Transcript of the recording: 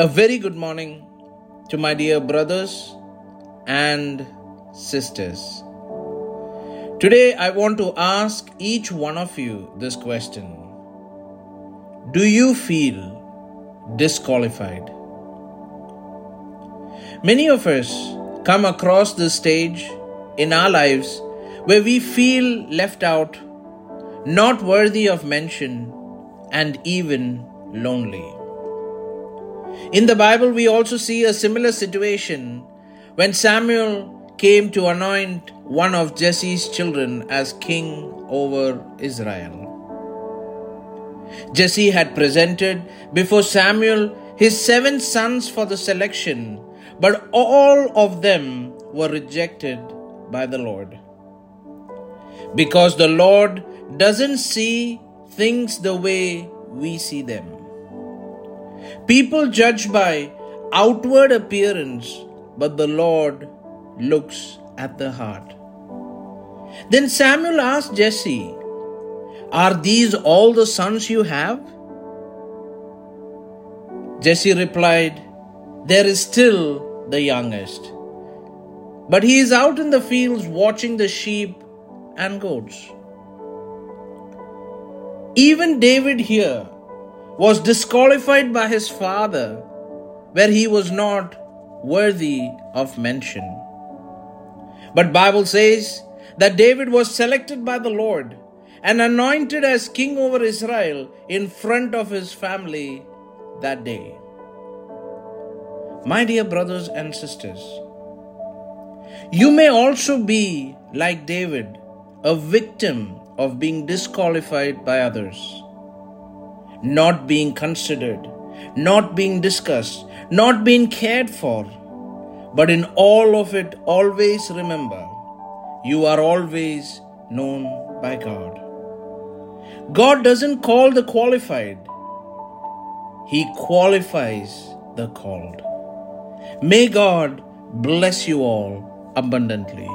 A very good morning to my dear brothers and sisters. Today, I want to ask each one of you this question Do you feel disqualified? Many of us come across this stage in our lives where we feel left out, not worthy of mention, and even lonely. In the Bible, we also see a similar situation when Samuel came to anoint one of Jesse's children as king over Israel. Jesse had presented before Samuel his seven sons for the selection, but all of them were rejected by the Lord. Because the Lord doesn't see things the way we see them. People judge by outward appearance, but the Lord looks at the heart. Then Samuel asked Jesse, Are these all the sons you have? Jesse replied, There is still the youngest, but he is out in the fields watching the sheep and goats. Even David here was disqualified by his father, where he was not worthy of mention. But Bible says that David was selected by the Lord and anointed as king over Israel in front of his family that day. My dear brothers and sisters, you may also be like David, a victim of being disqualified by others not being considered, not being discussed, not being cared for. But in all of it, always remember you are always known by God. God doesn't call the qualified, He qualifies the called. May God bless you all abundantly.